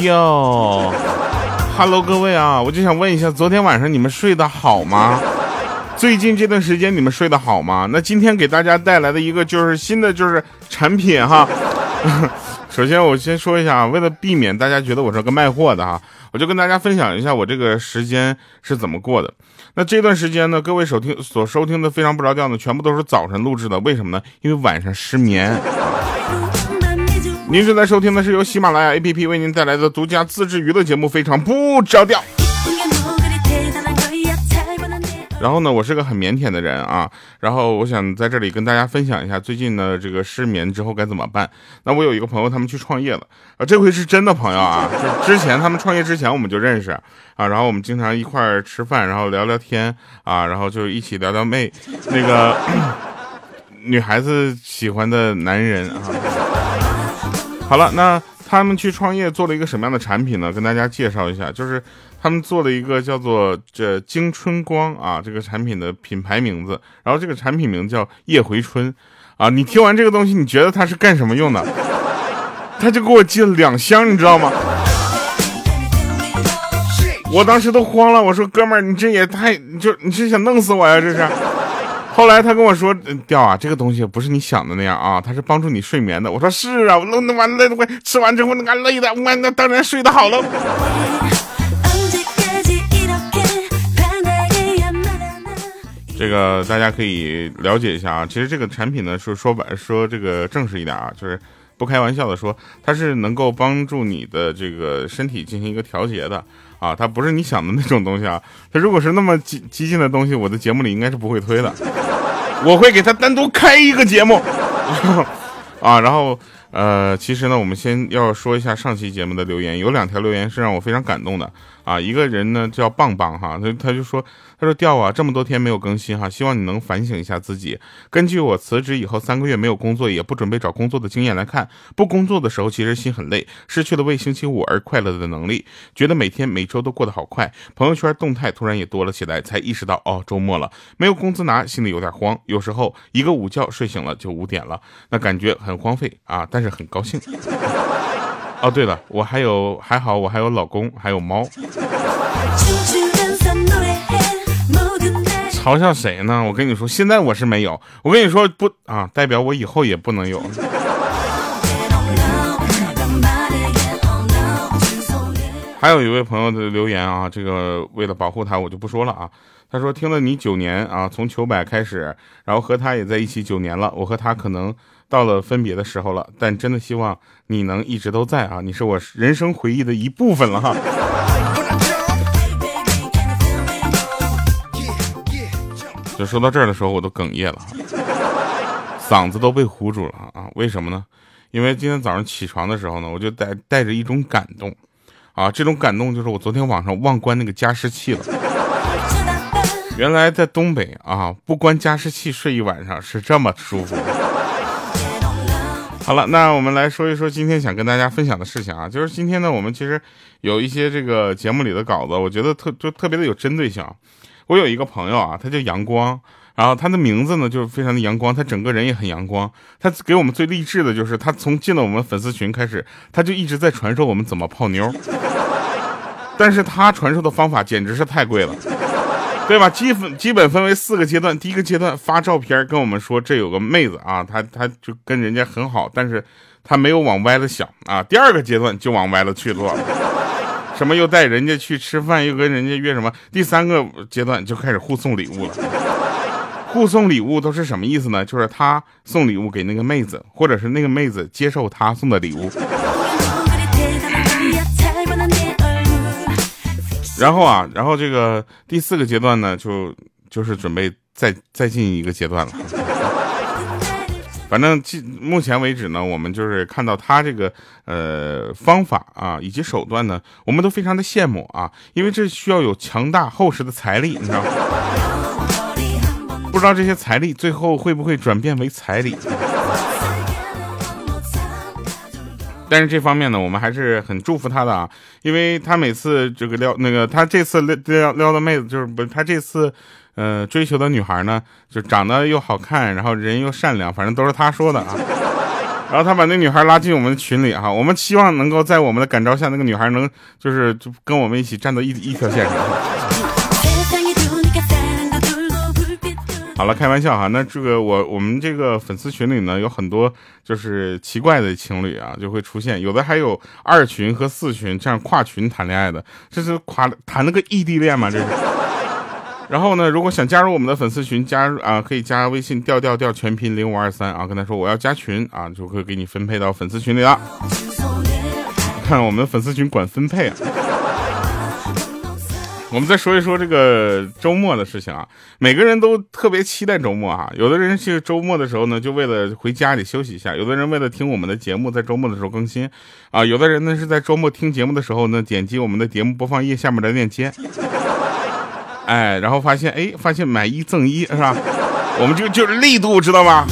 哟，Hello，各位啊，我就想问一下，昨天晚上你们睡得好吗？最近这段时间你们睡得好吗？那今天给大家带来的一个就是新的就是产品哈。首先我先说一下啊，为了避免大家觉得我是个卖货的哈，我就跟大家分享一下我这个时间是怎么过的。那这段时间呢，各位收听所收听的非常不着调呢，全部都是早晨录制的，为什么呢？因为晚上失眠。您正在收听的是由喜马拉雅 APP 为您带来的独家自制娱乐节目《非常不着调》。然后呢，我是个很腼腆的人啊，然后我想在这里跟大家分享一下最近呢这个失眠之后该怎么办。那我有一个朋友，他们去创业了啊，这回是真的朋友啊，就之前他们创业之前我们就认识啊，然后我们经常一块儿吃饭，然后聊聊天啊，然后就一起聊聊妹，那个女孩子喜欢的男人啊。好了，那他们去创业做了一个什么样的产品呢？跟大家介绍一下，就是他们做了一个叫做这金春光啊这个产品的品牌名字，然后这个产品名叫夜回春啊。你听完这个东西，你觉得它是干什么用的？他就给我寄了两箱，你知道吗？我当时都慌了，我说哥们儿，你这也太就你是想弄死我呀？这是。后来他跟我说：“掉啊，这个东西不是你想的那样啊，它是帮助你睡眠的。”我说：“是啊，我弄完累，我吃完之后那个累的，我那当然睡得好了。”这个大家可以了解一下啊。其实这个产品呢，说说白说这个正式一点啊，就是不开玩笑的说，它是能够帮助你的这个身体进行一个调节的。啊，它不是你想的那种东西啊！它如果是那么激激进的东西，我的节目里应该是不会推的，我会给他单独开一个节目。啊，然后呃，其实呢，我们先要说一下上期节目的留言，有两条留言是让我非常感动的。啊，一个人呢叫棒棒哈，他他就说。他说：“调啊，这么多天没有更新哈，希望你能反省一下自己。根据我辞职以后三个月没有工作，也不准备找工作的经验来看，不工作的时候其实心很累，失去了为星期五而快乐的能力，觉得每天每周都过得好快。朋友圈动态突然也多了起来，才意识到哦，周末了，没有工资拿，心里有点慌。有时候一个午觉睡醒了就五点了，那感觉很荒废啊，但但是很高兴。哦，对了，我还有还好，我还有老公，还有猫。”嘲笑谁呢？我跟你说，现在我是没有。我跟你说不啊，代表我以后也不能有。还有一位朋友的留言啊，这个为了保护他，我就不说了啊。他说听了你九年啊，从求百开始，然后和他也在一起九年了。我和他可能到了分别的时候了，但真的希望你能一直都在啊，你是我人生回忆的一部分了哈。就说到这儿的时候，我都哽咽了，嗓子都被糊住了啊！为什么呢？因为今天早上起床的时候呢，我就带带着一种感动，啊，这种感动就是我昨天晚上忘关那个加湿器了。原来在东北啊，不关加湿器睡一晚上是这么舒服。好了，那我们来说一说今天想跟大家分享的事情啊，就是今天呢，我们其实有一些这个节目里的稿子，我觉得特就特别的有针对性。我有一个朋友啊，他叫阳光，然后他的名字呢就是非常的阳光，他整个人也很阳光。他给我们最励志的就是，他从进了我们粉丝群开始，他就一直在传授我们怎么泡妞。但是他传授的方法简直是太贵了，对吧？基本基本分为四个阶段，第一个阶段发照片跟我们说这有个妹子啊，他他就跟人家很好，但是他没有往歪了想啊。第二个阶段就往歪了去做。什么又带人家去吃饭，又跟人家约什么？第三个阶段就开始互送礼物了。互送礼物都是什么意思呢？就是他送礼物给那个妹子，或者是那个妹子接受他送的礼物。然后啊，然后这个第四个阶段呢，就就是准备再再进一个阶段了。反正目前为止呢，我们就是看到他这个呃方法啊，以及手段呢，我们都非常的羡慕啊，因为这需要有强大厚实的财力，你知道吗？不知道这些财力最后会不会转变为彩礼？但是这方面呢，我们还是很祝福他的啊，因为他每次这个撩那个，他这次撩撩撩的妹子就是不，他这次呃追求的女孩呢，就长得又好看，然后人又善良，反正都是他说的啊。然后他把那女孩拉进我们的群里哈，我们希望能够在我们的感召下，那个女孩能就是就跟我们一起站到一一条线上。好了，开玩笑哈，那这个我我们这个粉丝群里呢，有很多就是奇怪的情侣啊，就会出现，有的还有二群和四群这样跨群谈恋爱的，这是跨谈了个异地恋吗？这是。然后呢，如果想加入我们的粉丝群，加入啊可以加微信调调调全拼零五二三啊，跟他说我要加群啊，就会给你分配到粉丝群里了。看我们的粉丝群管分配啊。我们再说一说这个周末的事情啊，每个人都特别期待周末啊。有的人是周末的时候呢，就为了回家里休息一下；有的人为了听我们的节目，在周末的时候更新啊；有的人呢是在周末听节目的时候呢，点击我们的节目播放页下面的链接，哎，然后发现哎，发现买一赠一是吧？我们就就是力度知道吗？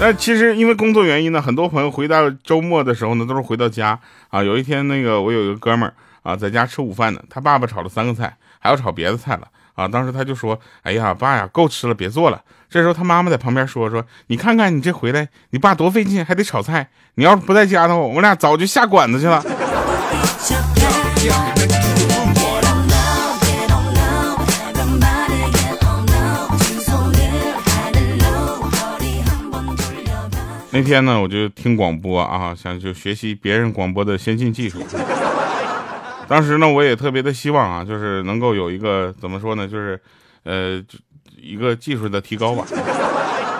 那其实因为工作原因呢，很多朋友回到周末的时候呢，都是回到家啊。有一天那个我有一个哥们儿。啊，在家吃午饭呢，他爸爸炒了三个菜，还要炒别的菜了啊！当时他就说：“哎呀，爸呀，够吃了，别做了。”这时候他妈妈在旁边说：“说你看看你这回来，你爸多费劲，还得炒菜。你要是不在家的话，我们俩早就下馆子去了。”那天呢，我就听广播啊，想就学习别人广播的先进技术。当时呢，我也特别的希望啊，就是能够有一个怎么说呢，就是，呃，一个技术的提高吧。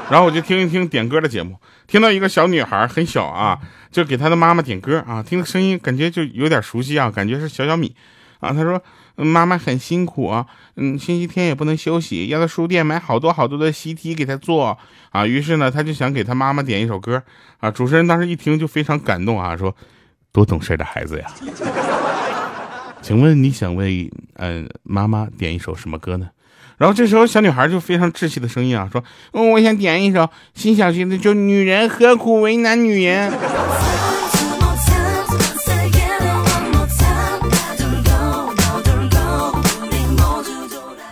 然后我就听一听点歌的节目，听到一个小女孩很小啊，就给她的妈妈点歌啊，听的声音感觉就有点熟悉啊，感觉是小小米啊。她说妈妈很辛苦啊，嗯，星期天也不能休息，要到书店买好多好多的习题给她做啊。于是呢，她就想给她妈妈点一首歌啊。主持人当时一听就非常感动啊，说多懂事的孩子呀。请问你想为嗯妈妈点一首什么歌呢？然后这时候小女孩就非常稚气的声音啊说：“，我想点一首辛晓琪的，就女人何苦为难女人。”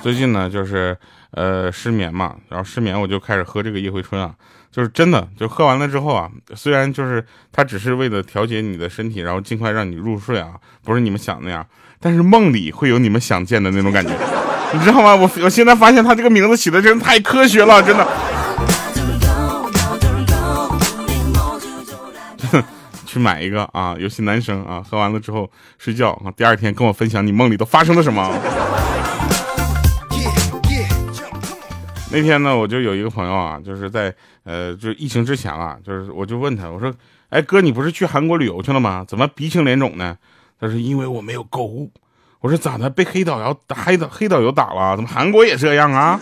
最近呢，就是呃失眠嘛，然后失眠我就开始喝这个叶回春啊，就是真的，就喝完了之后啊，虽然就是它只是为了调节你的身体，然后尽快让你入睡啊，不是你们想那样，但是梦里会有你们想见的那种感觉，你知道吗？我我现在发现他这个名字起的真的太科学了，真的。去买一个啊，尤其男生啊，喝完了之后睡觉啊，第二天跟我分享你梦里都发生了什么。那天呢，我就有一个朋友啊，就是在呃，就疫情之前啊，就是我就问他，我说，哎哥，你不是去韩国旅游去了吗？怎么鼻青脸肿呢？他说因为我没有购物。我说咋的？被黑导游打黑导黑导游打了？怎么韩国也这样啊？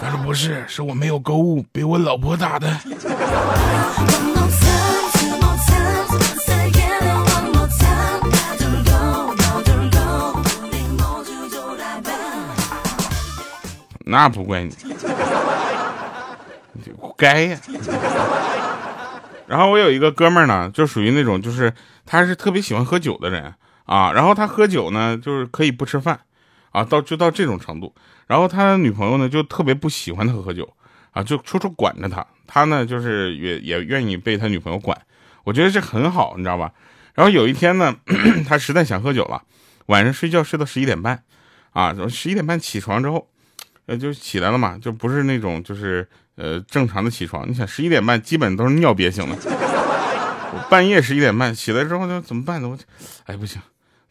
他说不是，是我没有购物，被我老婆打的。那不怪你，该呀。然后我有一个哥们儿呢，就属于那种，就是他是特别喜欢喝酒的人啊。然后他喝酒呢，就是可以不吃饭啊，到就到这种程度。然后他女朋友呢，就特别不喜欢他喝酒啊，就处处管着他。他呢，就是也也愿意被他女朋友管。我觉得这很好，你知道吧？然后有一天呢，他实在想喝酒了，晚上睡觉睡到十一点半啊，十一点半起床之后。呃，就起来了嘛，就不是那种就是呃正常的起床。你想十一点半，基本都是尿憋醒的。我半夜十一点半起来之后就怎么办呢？我，哎不行，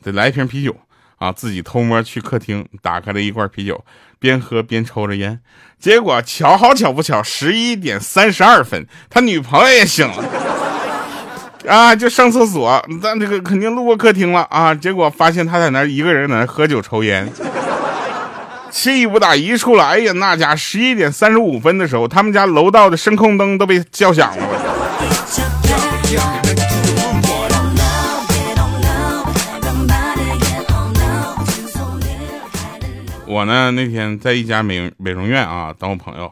得来一瓶啤酒啊！自己偷摸去客厅打开了一罐啤酒，边喝边抽着烟。结果巧好巧不巧，十一点三十二分，他女朋友也醒了啊，就上厕所，但这个肯定路过客厅了啊。结果发现他在那一个人在那喝酒抽烟。气不打一处来呀！那家十一点三十五分的时候，他们家楼道的声控灯都被叫响了。我呢那天在一家美美容院啊等我朋友，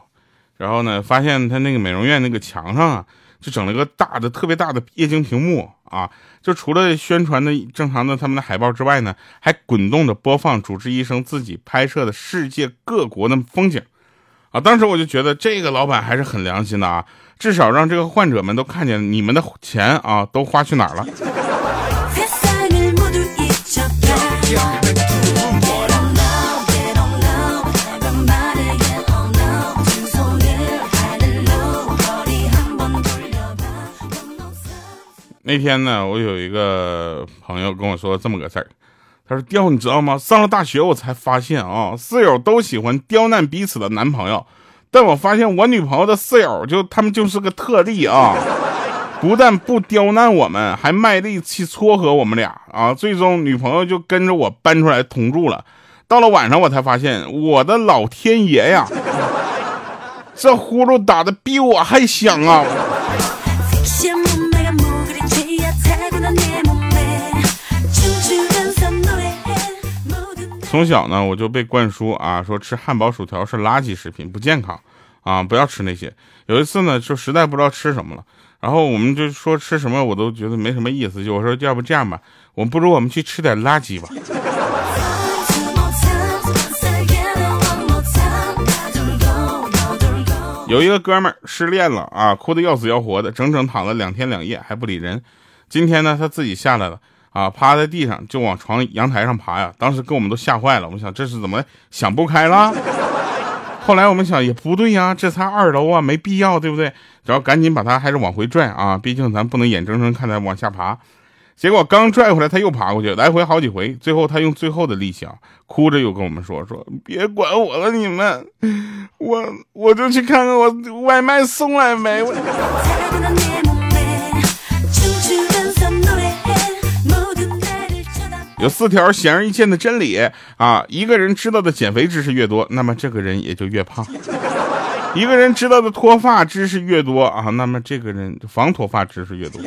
然后呢发现他那个美容院那个墙上啊，就整了个大的、特别大的液晶屏幕啊，就除了宣传的正常的他们的海报之外呢，还滚动着播放主治医生自己拍摄的世界各国的风景啊。当时我就觉得这个老板还是很良心的啊，至少让这个患者们都看见你们的钱啊都花去哪儿了。那天呢，我有一个朋友跟我说这么个事儿，他说：“刁，你知道吗？上了大学我才发现啊，室友都喜欢刁难彼此的男朋友，但我发现我女朋友的室友就他们就是个特例啊，不但不刁难我们，还卖力气撮合我们俩啊，最终女朋友就跟着我搬出来同住了。到了晚上，我才发现，我的老天爷呀，这呼噜打的比我还响啊！” 从小呢，我就被灌输啊，说吃汉堡、薯条是垃圾食品，不健康，啊，不要吃那些。有一次呢，就实在不知道吃什么了，然后我们就说吃什么我都觉得没什么意思，就我说要不这样吧，我不如我们去吃点垃圾吧。有一个哥们儿失恋了啊，哭得要死要活的，整整躺了两天两夜还不理人。今天呢，他自己下来了。啊，趴在地上就往床阳台上爬呀！当时给我们都吓坏了，我们想这是怎么想不开了？后来我们想也不对呀，这才二楼啊，没必要，对不对？然后赶紧把他还是往回拽啊，毕竟咱不能眼睁睁看他往下爬。结果刚拽回来，他又爬过去，来回好几回，最后他用最后的力气啊，哭着又跟我们说：“说别管我了，你们，我我就去看看我外卖送来没。”有四条显而易见的真理啊！一个人知道的减肥知识越多，那么这个人也就越胖；一个人知道的脱发知识越多啊，那么这个人防脱发知识越多，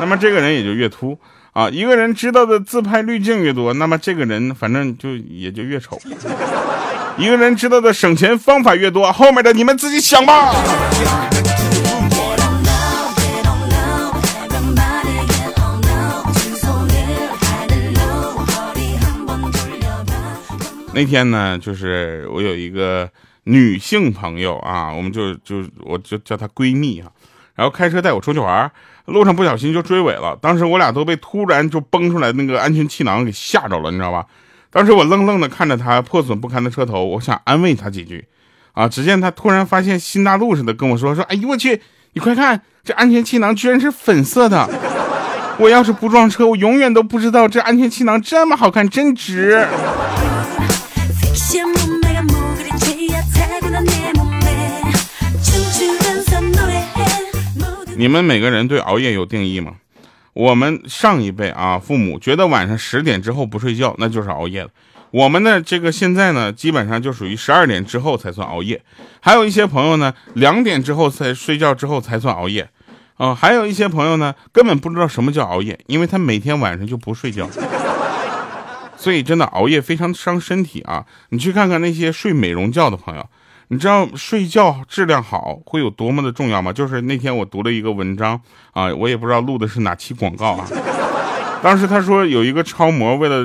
那么这个人也就越秃啊！一个人知道的自拍滤镜越多，那么这个人反正就也就越丑；一个人知道的省钱方法越多，后面的你们自己想吧。那天呢，就是我有一个女性朋友啊，我们就就我就叫她闺蜜啊，然后开车带我出去玩，路上不小心就追尾了。当时我俩都被突然就崩出来那个安全气囊给吓着了，你知道吧？当时我愣愣的看着她破损不堪的车头，我想安慰她几句啊。只见她突然发现新大陆似的跟我说说：“哎呦我去，你快看，这安全气囊居然是粉色的！我要是不撞车，我永远都不知道这安全气囊这么好看，真值。”你们每个人对熬夜有定义吗？我们上一辈啊，父母觉得晚上十点之后不睡觉那就是熬夜了。我们的这个现在呢，基本上就属于十二点之后才算熬夜。还有一些朋友呢，两点之后才睡觉之后才算熬夜。啊，还有一些朋友呢，根本不知道什么叫熬夜，因为他每天晚上就不睡觉。所以真的熬夜非常伤身体啊！你去看看那些睡美容觉的朋友。你知道睡觉质量好会有多么的重要吗？就是那天我读了一个文章啊，我也不知道录的是哪期广告啊。当时他说有一个超模为了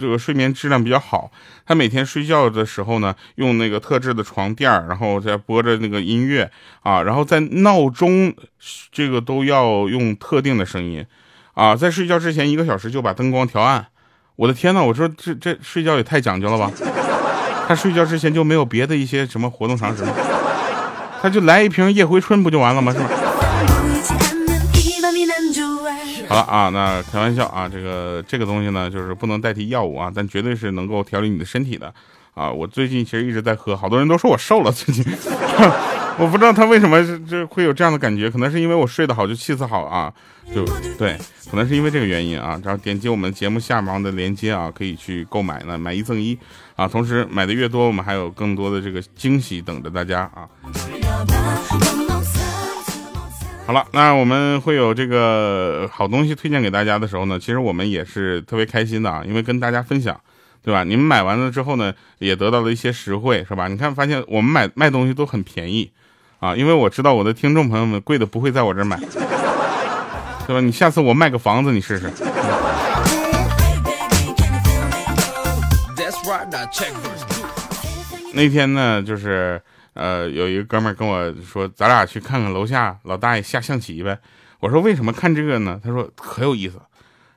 这个睡眠质量比较好，他每天睡觉的时候呢，用那个特制的床垫然后再播着那个音乐啊，然后在闹钟这个都要用特定的声音啊，在睡觉之前一个小时就把灯光调暗。我的天呐，我说这这睡觉也太讲究了吧！他睡觉之前就没有别的一些什么活动常识吗？他就来一瓶夜回春不就完了吗？是吧？好了啊，那开玩笑啊，这个这个东西呢，就是不能代替药物啊，但绝对是能够调理你的身体的啊。我最近其实一直在喝，好多人都说我瘦了，最近。我不知道他为什么这会有这样的感觉，可能是因为我睡得好，就气色好啊，就对，可能是因为这个原因啊。然后点击我们节目下方的链接啊，可以去购买呢，买一赠一啊。同时买的越多，我们还有更多的这个惊喜等着大家啊。好了，那我们会有这个好东西推荐给大家的时候呢，其实我们也是特别开心的啊，因为跟大家分享。对吧？你们买完了之后呢，也得到了一些实惠，是吧？你看，发现我们买卖东西都很便宜，啊，因为我知道我的听众朋友们贵的不会在我这儿买，对吧？你下次我卖个房子，你试试。那天呢，就是呃，有一个哥们跟我说，咱俩去看看楼下老大爷下象棋呗。我说为什么看这个呢？他说可有意思。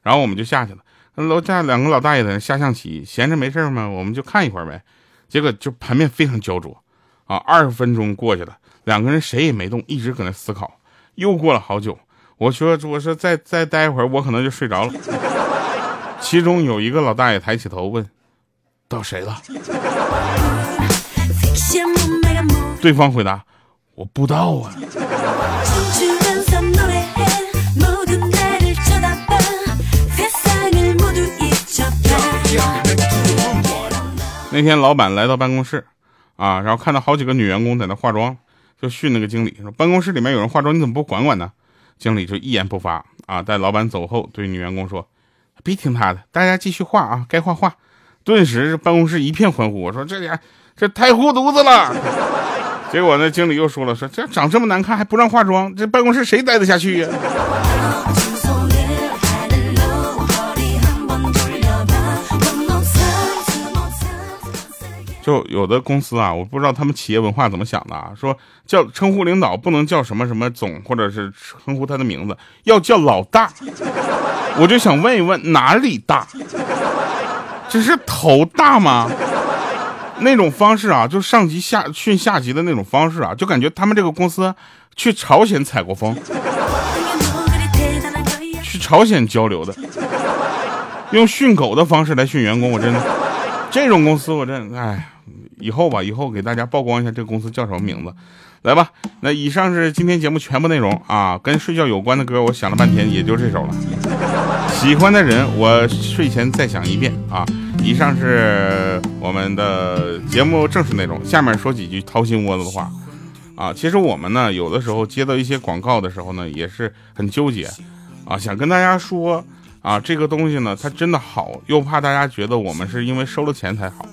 然后我们就下去了。楼下两个老大爷在那下象棋，闲着没事嘛，我们就看一会儿呗。结果就盘面非常焦灼啊，二十分钟过去了，两个人谁也没动，一直搁那思考。又过了好久，我说我说再再待一会儿，我可能就睡着了。其中有一个老大爷抬起头问：“到谁了？”对方回答：“我不知道啊。”那天老板来到办公室，啊，然后看到好几个女员工在那化妆，就训那个经理说：“办公室里面有人化妆，你怎么不管管呢？”经理就一言不发，啊，待老板走后对女员工说：“别听他的，大家继续画啊，该画画。”顿时办公室一片欢呼，我说：“这俩这太护犊子了。”结果那经理又说了：“说这长这么难看还不让化妆，这办公室谁待得下去呀？”就有的公司啊，我不知道他们企业文化怎么想的啊，说叫称呼领导不能叫什么什么总，或者是称呼他的名字，要叫老大。我就想问一问，哪里大？这是头大吗？那种方式啊，就上级下训下级的那种方式啊，就感觉他们这个公司去朝鲜采过风，去朝鲜交流的，用训狗的方式来训员工，我真的，这种公司我真哎。以后吧，以后给大家曝光一下这个公司叫什么名字，来吧。那以上是今天节目全部内容啊，跟睡觉有关的歌，我想了半天也就这首了。喜欢的人，我睡前再想一遍啊。以上是我们的节目正式内容，下面说几句掏心窝子的话啊。其实我们呢，有的时候接到一些广告的时候呢，也是很纠结啊，想跟大家说啊，这个东西呢，它真的好，又怕大家觉得我们是因为收了钱才好。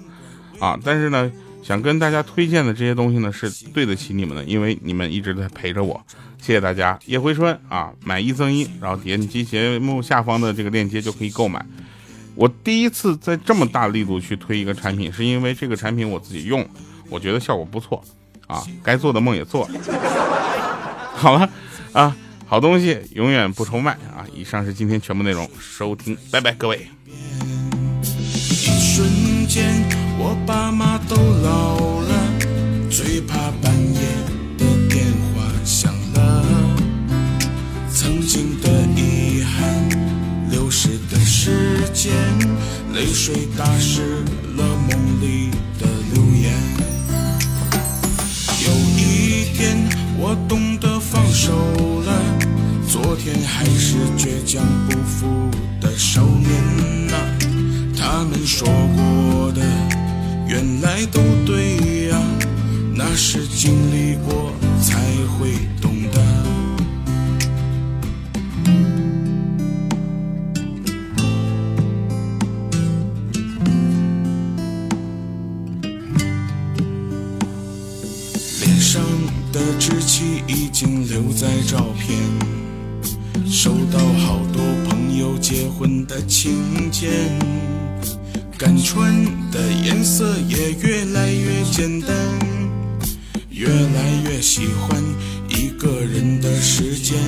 啊，但是呢，想跟大家推荐的这些东西呢，是对得起你们的，因为你们一直在陪着我，谢谢大家。叶回春啊，买一赠一，然后点击节目下方的这个链接就可以购买。我第一次在这么大力度去推一个产品，是因为这个产品我自己用，我觉得效果不错啊，该做的梦也做了。好了啊，好东西永远不愁卖啊。以上是今天全部内容，收听，拜拜，各位。我爸妈都老了，最怕半夜的电话响了。曾经的遗憾，流逝的时间，泪水打湿了上的稚气已经留在照片，收到好多朋友结婚的请柬。敢穿的颜色也越来越简单，越来越喜欢一个人的时间。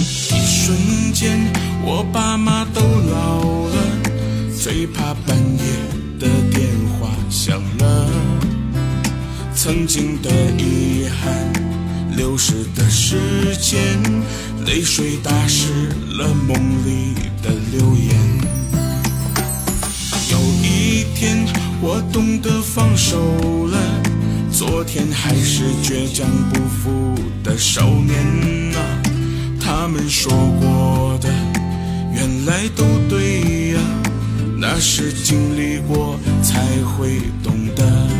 一瞬间，我爸妈都老了，最怕半夜的电话响了。曾经的遗憾，流逝的时间，泪水打湿了梦里的留言。有一天，我懂得放手了。昨天还是倔强不服的少年啊，他们说过的，原来都对呀。那是经历过才会懂得。